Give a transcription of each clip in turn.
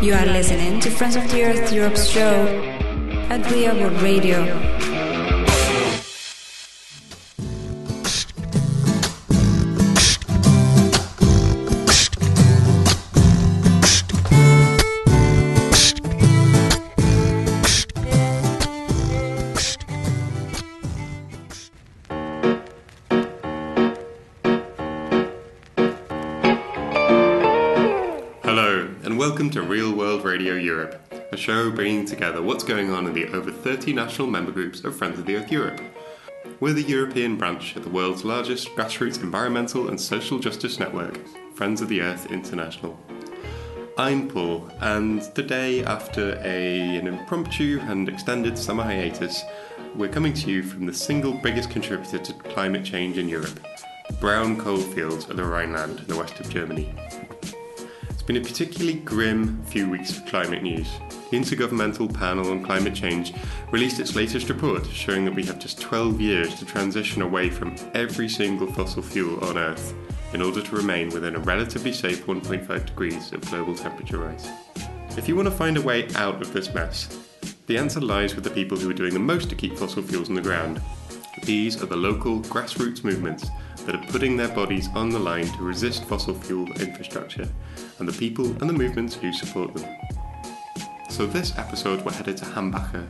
You are listening to Friends of the Earth Europe's show at World Radio. Together what's going on in the over 30 national member groups of Friends of the Earth Europe. We're the European branch of the world's largest grassroots environmental and social justice network, Friends of the Earth International. I'm Paul, and today, after a, an impromptu and extended summer hiatus, we're coming to you from the single biggest contributor to climate change in Europe brown coal fields of the Rhineland in the west of Germany. It's been a particularly grim few weeks for climate news, the Intergovernmental Panel on Climate Change released its latest report showing that we have just 12 years to transition away from every single fossil fuel on Earth in order to remain within a relatively safe 1.5 degrees of global temperature rise. If you want to find a way out of this mess, the answer lies with the people who are doing the most to keep fossil fuels in the ground. These are the local grassroots movements that are putting their bodies on the line to resist fossil fuel infrastructure, and the people and the movements who support them. So, this episode, we're headed to Hambacher,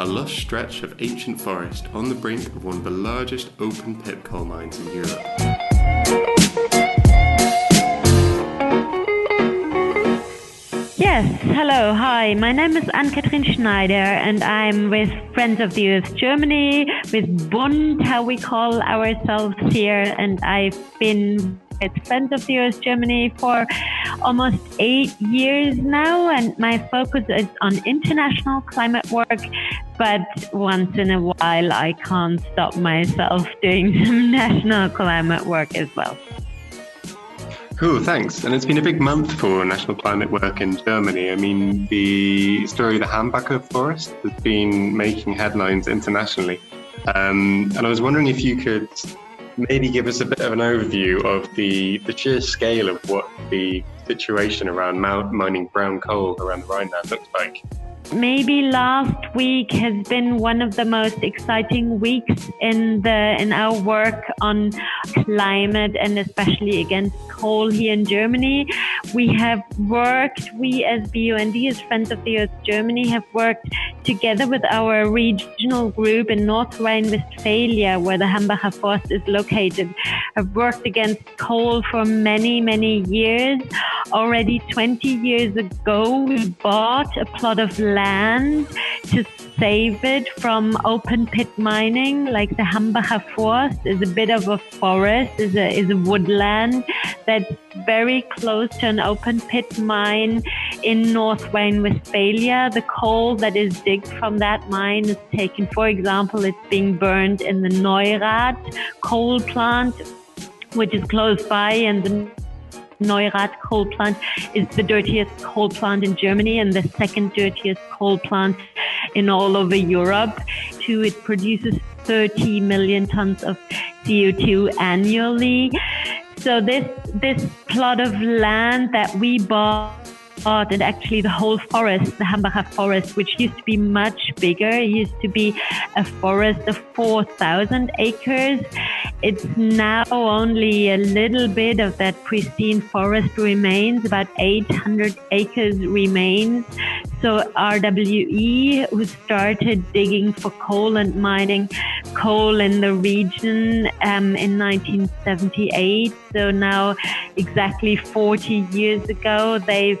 a lush stretch of ancient forest on the brink of one of the largest open pit coal mines in Europe. Yes, hello, hi. My name is Anne-Kathrin Schneider and I'm with Friends of the Earth Germany, with Bund, how we call ourselves here, and I've been at Friends of the Earth Germany for almost eight years now, and my focus is on international climate work. But once in a while, I can't stop myself doing some national climate work as well. Cool, thanks. And it's been a big month for national climate work in Germany. I mean, the story of the Hambacher forest has been making headlines internationally. Um, and I was wondering if you could maybe give us a bit of an overview of the, the sheer scale of what the situation around mining brown coal around the Rhineland looks like. Maybe last week has been one of the most exciting weeks in the in our work on climate and especially against coal here in Germany. We have worked, we as BUND, as Friends of the Earth Germany, have worked together with our regional group in North Rhine-Westphalia, where the Hambacher Forest is located, have worked against coal for many, many years. Already 20 years ago, we bought a plot of land to save it from open pit mining, like the Hambacher Forest is a bit of a forest, is a, is a woodland that's very close to an open pit mine in North Rhine-Westphalia. The coal that is digged from that mine is taken, for example, it's being burned in the Neurath coal plant, which is close by, and the Neurath coal plant is the dirtiest coal plant in Germany and the second dirtiest coal plant in all over Europe. Two, it produces 30 million tons of CO2 annually. So this this plot of land that we bought and actually the whole forest, the Hambacher forest, which used to be much bigger, used to be a forest of 4,000 acres. It's now only a little bit of that pristine forest remains, about 800 acres remains. So RWE, who started digging for coal and mining coal in the region um, in 1978, so now exactly 40 years ago, they've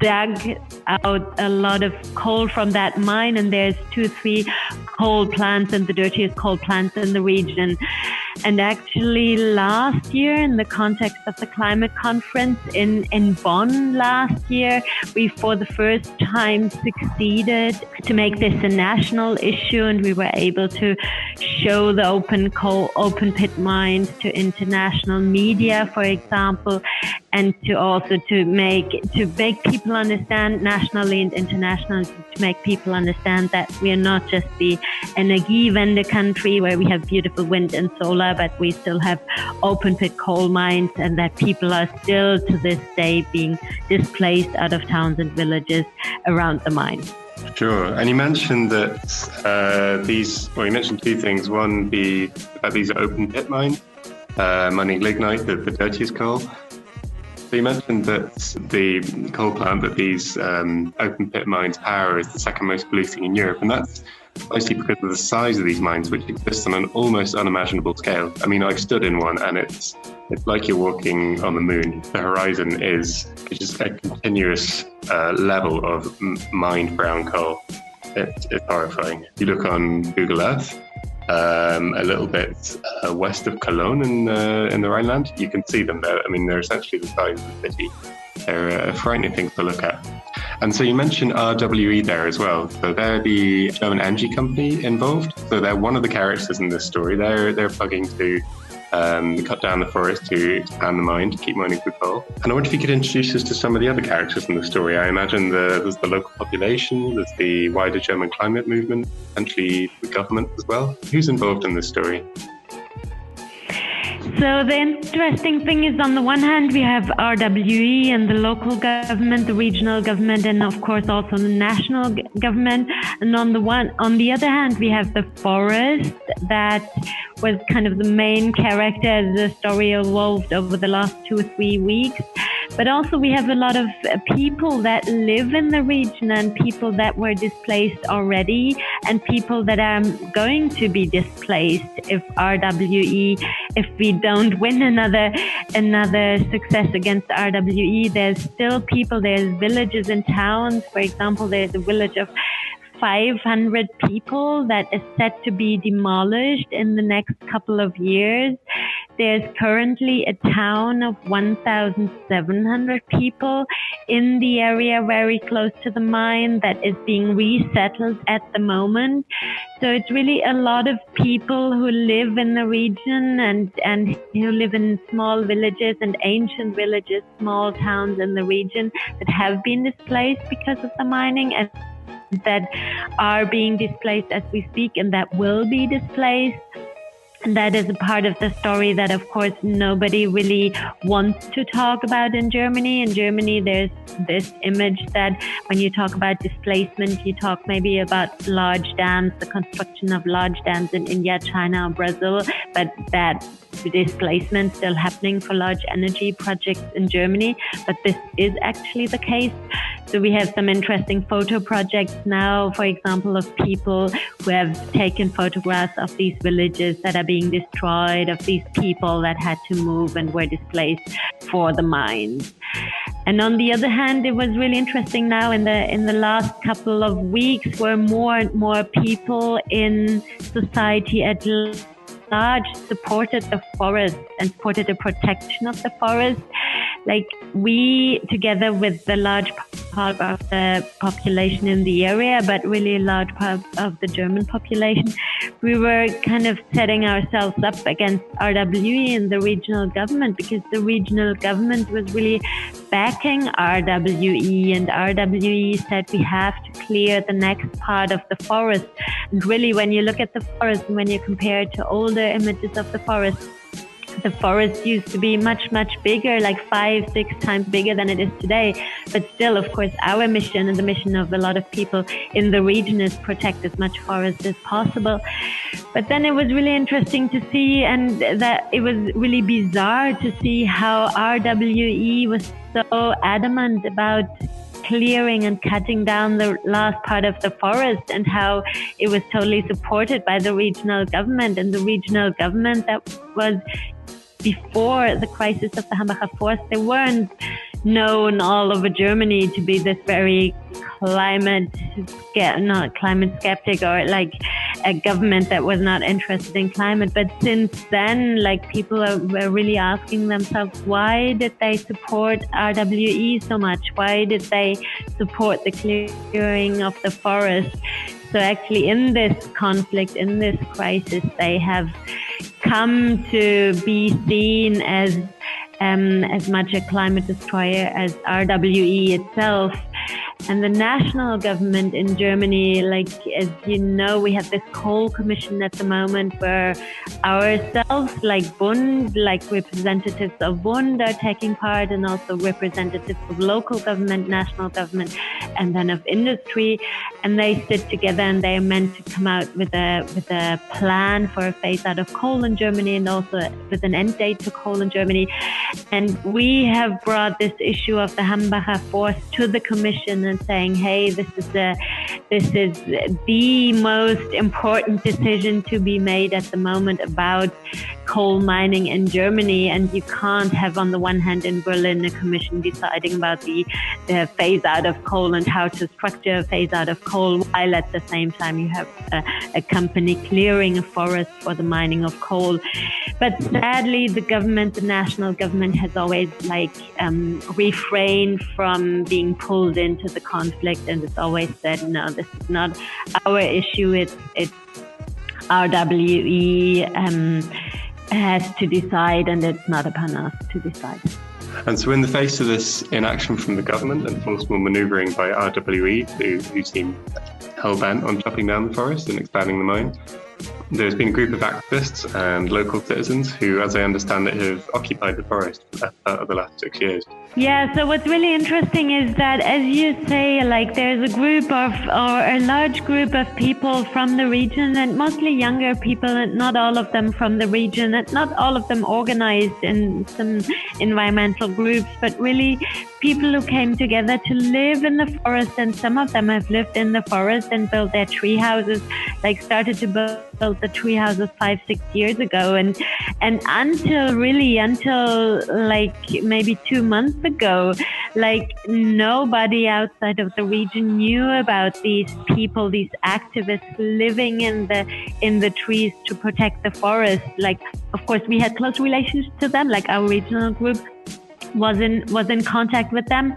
dug out a lot of coal from that mine and there's two three coal plants and the dirtiest coal plants in the region. And actually last year in the context of the climate conference in in Bonn last year we for the first time succeeded to make this a national issue and we were able to show the open coal open pit mines to international media for example and to also to make to make people people understand nationally and internationally to make people understand that we are not just the Energiewende country where we have beautiful wind and solar, but we still have open pit coal mines and that people are still to this day being displaced out of towns and villages around the mines. Sure. And you mentioned that uh, these, well, you mentioned two things. One, the, about these open pit mines, uh, mining lignite, the, the dirtiest coal. You mentioned that the coal plant that these um, open pit mines power is the second most polluting in Europe, and that's mostly because of the size of these mines, which exist on an almost unimaginable scale. I mean, I've stood in one, and it's it's like you're walking on the moon. The horizon is just a continuous uh, level of mined brown coal. It, it's horrifying. You look on Google Earth, um, a little bit uh, west of Cologne in, uh, in the Rhineland. You can see them there. I mean, they're essentially the size of the city. They're a frightening thing to look at. And so you mentioned RWE there as well. So they're the German energy company involved. So they're one of the characters in this story. They're they're plugging to um, cut down the forest to expand the mine to keep mining for coal. And I wonder if you could introduce us to some of the other characters in the story. I imagine the, there's the local population, there's the wider German climate movement, potentially the government as well. Who's involved in this story? So the interesting thing is, on the one hand, we have RWE and the local government, the regional government, and of course also the national government. And on the one, on the other hand, we have the forest that was kind of the main character as the story evolved over the last two or three weeks. But also, we have a lot of uh, people that live in the region and people that were displaced already, and people that are going to be displaced if RWE, if we don't win another another success against RWE. There's still people. There's villages and towns. For example, there's a village of 500 people that is set to be demolished in the next couple of years. There's currently a town of 1,700 people in the area very close to the mine that is being resettled at the moment. So it's really a lot of people who live in the region and, and who live in small villages and ancient villages, small towns in the region that have been displaced because of the mining and that are being displaced as we speak and that will be displaced. That is a part of the story that, of course, nobody really wants to talk about in Germany. In Germany, there's this image that when you talk about displacement, you talk maybe about large dams, the construction of large dams in India, China, or Brazil, but that displacement still happening for large energy projects in Germany. But this is actually the case. So we have some interesting photo projects now, for example, of people who have taken photographs of these villages that are being destroyed, of these people that had to move and were displaced for the mines. And on the other hand, it was really interesting now in the in the last couple of weeks where more and more people in society at large supported the forest and supported the protection of the forest like we together with the large part of the population in the area, but really a large part of the German population, we were kind of setting ourselves up against RWE and the regional government because the regional government was really backing RWE and RWE said we have to clear the next part of the forest. And really, when you look at the forest and when you compare it to older images of the forest, the forest used to be much, much bigger, like five, six times bigger than it is today. But still, of course, our mission and the mission of a lot of people in the region is protect as much forest as possible. But then it was really interesting to see, and that it was really bizarre to see how RWE was so adamant about clearing and cutting down the last part of the forest and how it was totally supported by the regional government and the regional government that was before the crisis of the Hambacher Forest, they weren't known all over Germany to be this very climate, not climate skeptic or like a government that was not interested in climate. But since then, like people are, were really asking themselves, why did they support RWE so much? Why did they support the clearing of the forest? So actually, in this conflict, in this crisis, they have come to be seen as um, as much a climate destroyer as RWE itself. And the national government in Germany, like as you know, we have this coal commission at the moment where ourselves, like Bund, like representatives of Bund are taking part and also representatives of local government, national government, and then of industry. And they sit together and they are meant to come out with a, with a plan for a phase out of coal in Germany and also with an end date to coal in Germany. And we have brought this issue of the Hambacher Forst to the commission and saying, hey, this is the, this is the most important decision to be made at the moment about coal mining in Germany. And you can't have, on the one hand, in Berlin, a commission deciding about the, the phase out of coal and how to structure a phase out of coal, while at the same time you have a, a company clearing a forest for the mining of coal. But sadly, the government, the national government, has always like um, refrained from being pulled into the conflict, and it's always said, no, this is not our issue. It's it's RWE um, has to decide, and it's not upon us to decide. And so, in the face of this inaction from the government and forcible manoeuvring by RWE, who, who seem hell bent on chopping down the forest and expanding the mine, there's been a group of activists and local citizens who, as I understand it, have occupied the forest for uh, the last six years. Yeah, so what's really interesting is that, as you say, like there's a group of, or a large group of people from the region, and mostly younger people, and not all of them from the region, and not all of them organized in some environmental groups, but really people who came together to live in the forest. And some of them have lived in the forest and built their tree houses, like started to build the tree houses five, six years ago. And, and until really, until like maybe two months ago, like nobody outside of the region knew about these people, these activists living in the in the trees to protect the forest. Like, of course, we had close relations to them, like our regional group was in was in contact with them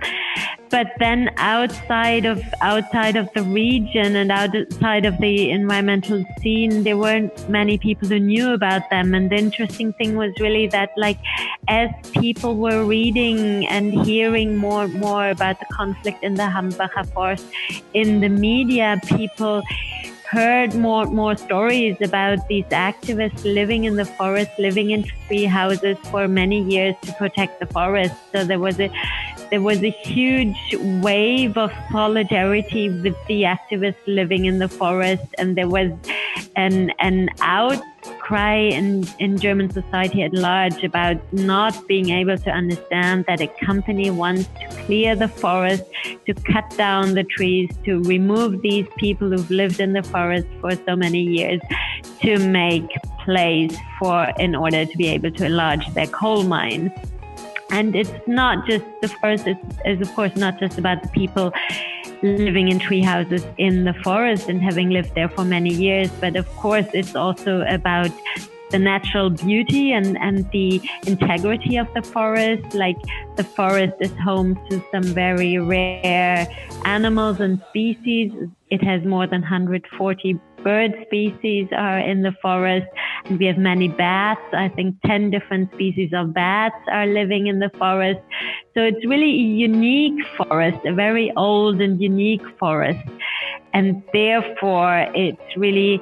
but then outside of outside of the region and outside of the environmental scene there weren't many people who knew about them and the interesting thing was really that like as people were reading and hearing more and more about the conflict in the Hambacher forest in the media people heard more more stories about these activists living in the forest, living in tree houses for many years to protect the forest. So there was a there was a huge wave of solidarity with the activists living in the forest, and there was an an outcry in, in German society at large about not being able to understand that a company wants to clear the forest, to cut down the trees, to remove these people who've lived in the forest for so many years, to make place for in order to be able to enlarge their coal mines. And it's not just the forest, it's, it's of course not just about the people living in tree houses in the forest and having lived there for many years. But of course, it's also about the natural beauty and, and the integrity of the forest. Like the forest is home to some very rare animals and species. It has more than 140 bird species are in the forest and we have many bats. I think 10 different species of bats are living in the forest. So it's really a unique forest, a very old and unique forest. And therefore it's really,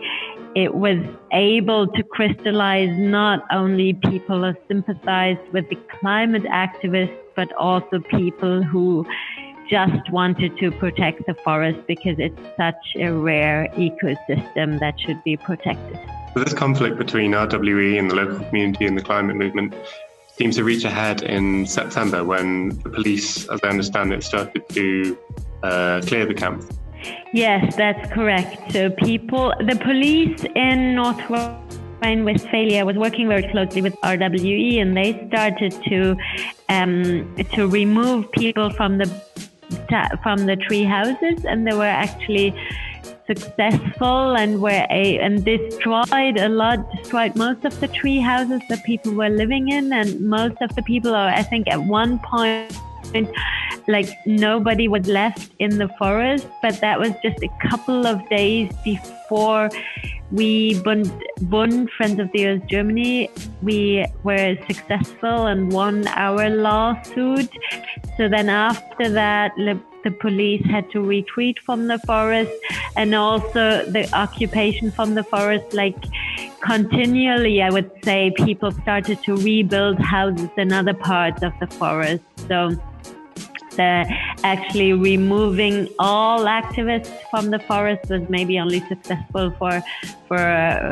it was able to crystallize not only people who sympathized with the climate activists, but also people who just wanted to protect the forest because it's such a rare ecosystem that should be protected. This conflict between RWE and the local community and the climate movement seems to reach ahead in September when the police, as I understand it, started to uh, clear the camp. Yes, that's correct. So people, the police in North Rhine-Westphalia was working very closely with RWE, and they started to um, to remove people from the from the tree houses, and they were actually successful and were a and destroyed a lot, destroyed most of the tree houses that people were living in, and most of the people are, I think, at one point like nobody was left in the forest, but that was just a couple of days before we Bund Friends of the Earth Germany, we were successful and won our lawsuit. So then after that, the police had to retreat from the forest and also the occupation from the forest like continually i would say people started to rebuild houses in other parts of the forest so the actually removing all activists from the forest was maybe only successful for for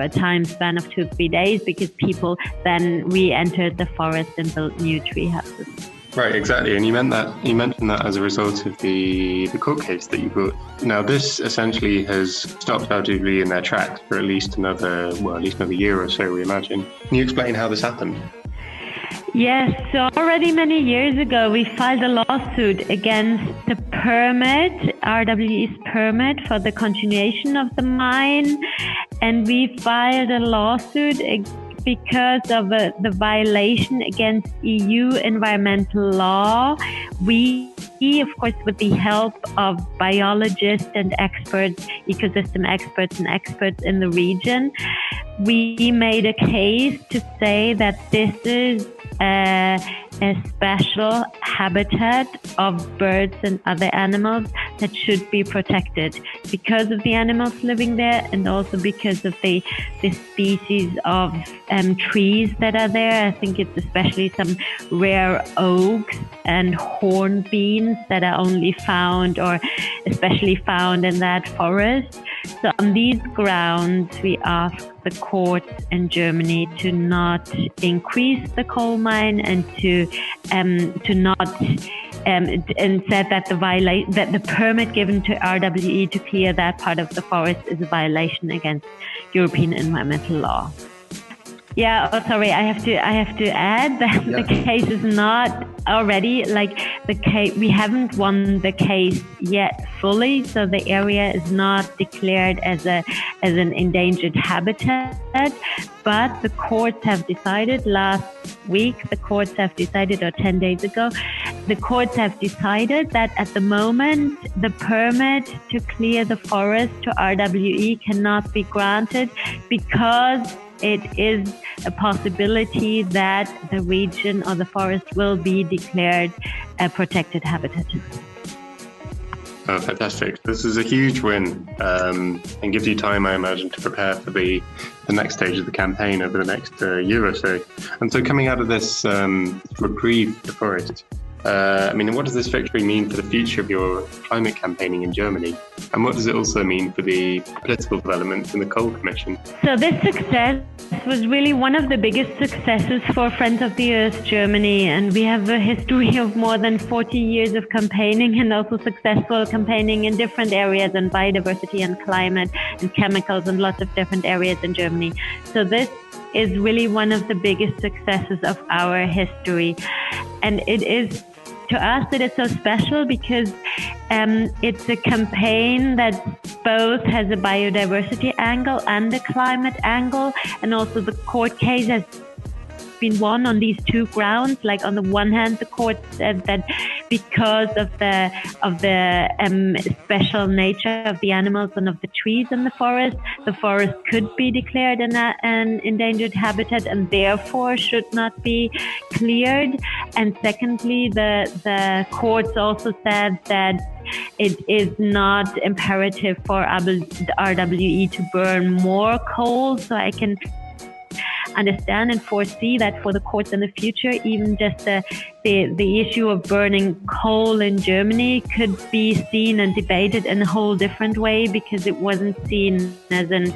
a time span of two three days because people then re-entered the forest and built new tree houses Right, exactly. And you meant that you mentioned that as a result of the the court case that you brought. Now, this essentially has stopped RWE in their tracks for at least another, well, at least another year or so, we imagine. Can you explain how this happened? Yes, so already many years ago, we filed a lawsuit against the permit, RWE's permit for the continuation of the mine. And we filed a lawsuit because of uh, the violation against EU environmental law, we, of course, with the help of biologists and experts, ecosystem experts and experts in the region, we made a case to say that this is a, a special habitat of birds and other animals that should be protected because of the animals living there and also because of the, the species of um, trees that are there. I think it's especially some rare oaks and hornbeams that are only found or especially found in that forest. So on these grounds, we ask the courts in Germany to not increase the coal mine and to um, to not um, and said that the violate that the permit given to RWE to clear that part of the forest is a violation against European environmental law. Yeah, oh, sorry, I have to I have to add that yeah. the case is not already like the case we haven't won the case yet fully, so the area is not declared as a as an endangered habitat. But the courts have decided last week, the courts have decided, or 10 days ago, the courts have decided that at the moment, the permit to clear the forest to RWE cannot be granted because it is a possibility that the region or the forest will be declared a protected habitat. Oh, fantastic. This is a huge win um, and gives you time, I imagine, to prepare for the, the next stage of the campaign over the next uh, year or so. And so, coming out of this um, reprieve the forest, uh, I mean, what does this victory mean for the future of your climate campaigning in Germany? And what does it also mean for the political developments in the Coal Commission? So, this success was really one of the biggest successes for Friends of the Earth Germany. And we have a history of more than 40 years of campaigning and also successful campaigning in different areas in biodiversity and climate and chemicals and lots of different areas in Germany. So, this is really one of the biggest successes of our history. And it is to us that it is so special because um, it's a campaign that both has a biodiversity angle and a climate angle, and also the court case has been won on these two grounds. Like on the one hand, the court said that because of the of the um, special nature of the animals and of the trees in the forest, the forest could be declared an, an endangered habitat and therefore should not be cleared. And secondly, the the courts also said that it is not imperative for RWE to burn more coal. So I can understand and foresee that for the courts in the future, even just the, the, the issue of burning coal in Germany could be seen and debated in a whole different way because it wasn't seen as an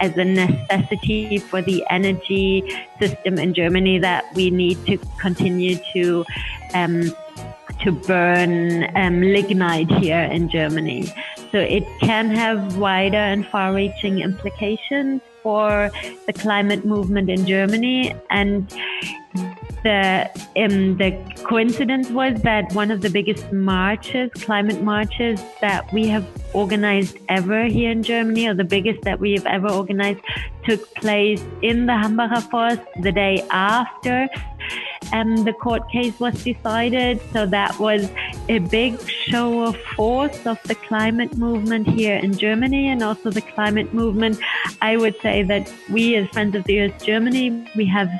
as a necessity for the energy system in Germany that we need to continue to um, to burn um, lignite here in Germany. So it can have wider and far reaching implications for the climate movement in Germany. And the um, the coincidence was that one of the biggest marches, climate marches that we have organized ever here in Germany, or the biggest that we have ever organized, took place in the Hambacher Forest the day after um, the court case was decided. So that was a big show of force of the climate movement here in Germany and also the climate movement. I would say that we as Friends of the Earth Germany, we have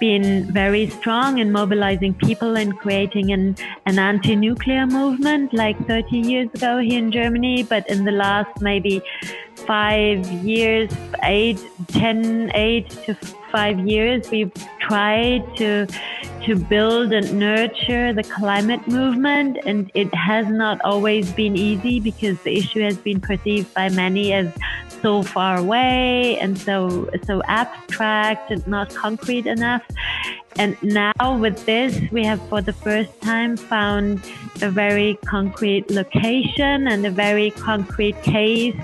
been very strong in mobilizing people and creating an, an anti-nuclear movement like 30 years ago here in Germany. But in the last maybe five years, eight, ten, eight to five years, we've tried to to build and nurture the climate movement, and it has not always been easy because the issue has been perceived by many as so far away and so so abstract and not concrete enough. And now with this, we have for the first time found a very concrete location and a very concrete case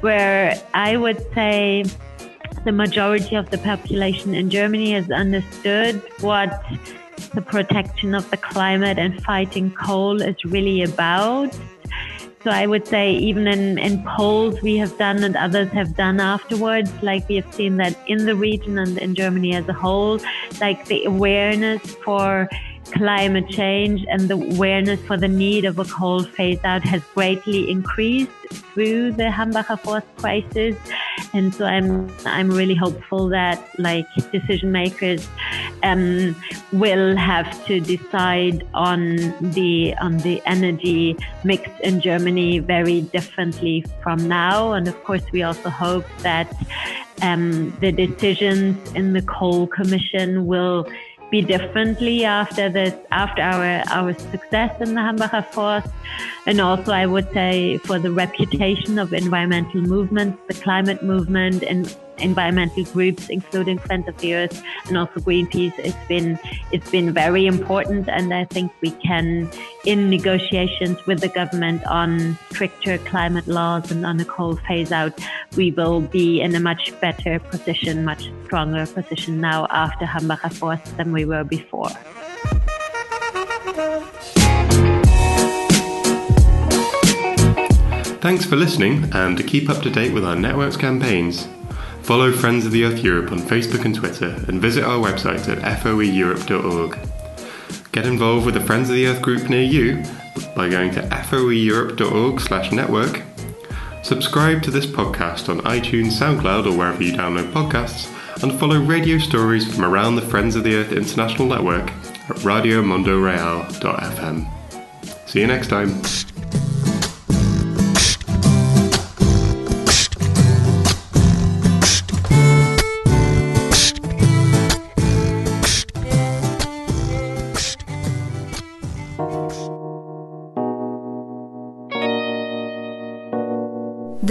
where I would say the majority of the population in Germany has understood what the protection of the climate and fighting coal is really about. So I would say even in, in polls we have done and others have done afterwards, like we have seen that in the region and in Germany as a whole, like the awareness for climate change and the awareness for the need of a coal phase out has greatly increased through the Hambacher Forst crisis. And so I'm, I'm really hopeful that like decision makers, um, will have to decide on the, on the energy mix in Germany very differently from now. And of course, we also hope that, um, the decisions in the coal commission will be differently after this, after our, our success in the Hambacher Forest. And also, I would say for the reputation of environmental movements, the climate movement and environmental groups, including Friends of the Earth and also Greenpeace, it's been it's been very important, and I think we can, in negotiations with the government on stricter climate laws and on a coal phase out, we will be in a much better position, much stronger position now after Hambacher Forst than we were before. Thanks for listening, and to keep up to date with our network's campaigns, Follow Friends of the Earth Europe on Facebook and Twitter and visit our website at foeeurope.org. Get involved with the Friends of the Earth group near you by going to foeeurope.org slash network. Subscribe to this podcast on iTunes, SoundCloud or wherever you download podcasts and follow radio stories from around the Friends of the Earth International Network at radiomundoreal.fm. See you next time.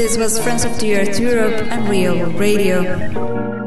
This was Friends of the Earth Europe and Real Radio.